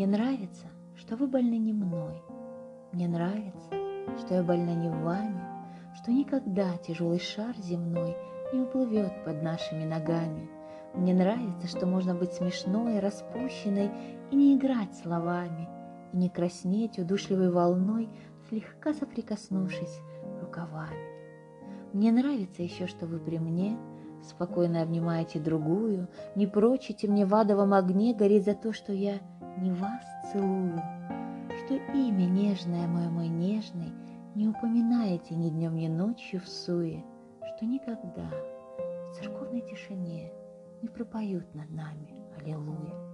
Мне нравится, что вы больны не мной. Мне нравится, что я больна не вами, Что никогда тяжелый шар земной Не уплывет под нашими ногами. Мне нравится, что можно быть смешной, распущенной И не играть словами, И не краснеть удушливой волной, Слегка соприкоснувшись рукавами. Мне нравится еще, что вы при мне Спокойно обнимаете другую, Не прочите мне в адовом огне Гореть за то, что я не вас целую, Что имя нежное мое мой нежный Не упоминаете ни днем, ни ночью в суе, Что никогда в церковной тишине Не пропоют над нами Аллилуйя.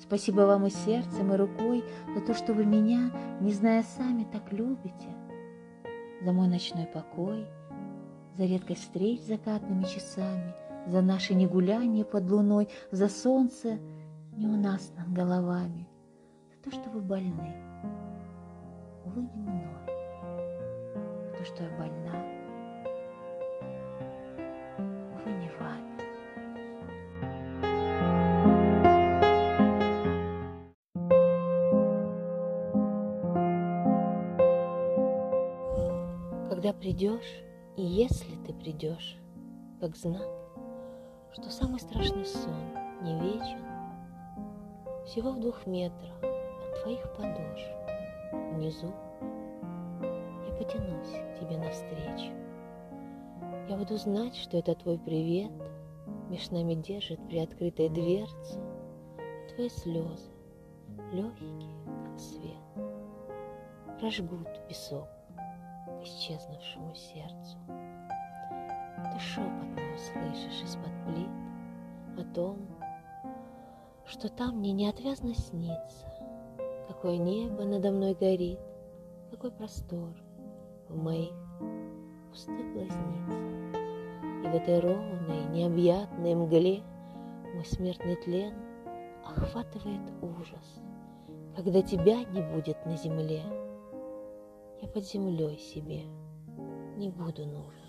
Спасибо вам и сердцем, и рукой За то, что вы меня, не зная сами, так любите, За мой ночной покой, За редкость встреч закатными часами, За наши негуляния под луной, За солнце, не у нас над головами, за то, что вы больны. Вы не мной, за то, что я больна. Вы не вами. Когда придешь, и если ты придешь, как знак, что самый страшный сон не вечен, всего в двух метрах от твоих подошв внизу. Я потянусь к тебе навстречу. Я буду знать, что это твой привет Меж нами держит приоткрытой дверцу и Твои слезы, легкие, как свет, Прожгут песок исчезнувшему сердцу. Ты шепот мой услышишь из-под плит О том, что там мне неотвязно снится, Какое небо надо мной горит, Какой простор в моих пустых глазницах. И в этой ровной, необъятной мгле Мой смертный тлен охватывает ужас, Когда тебя не будет на земле. Я под землей себе не буду нужен.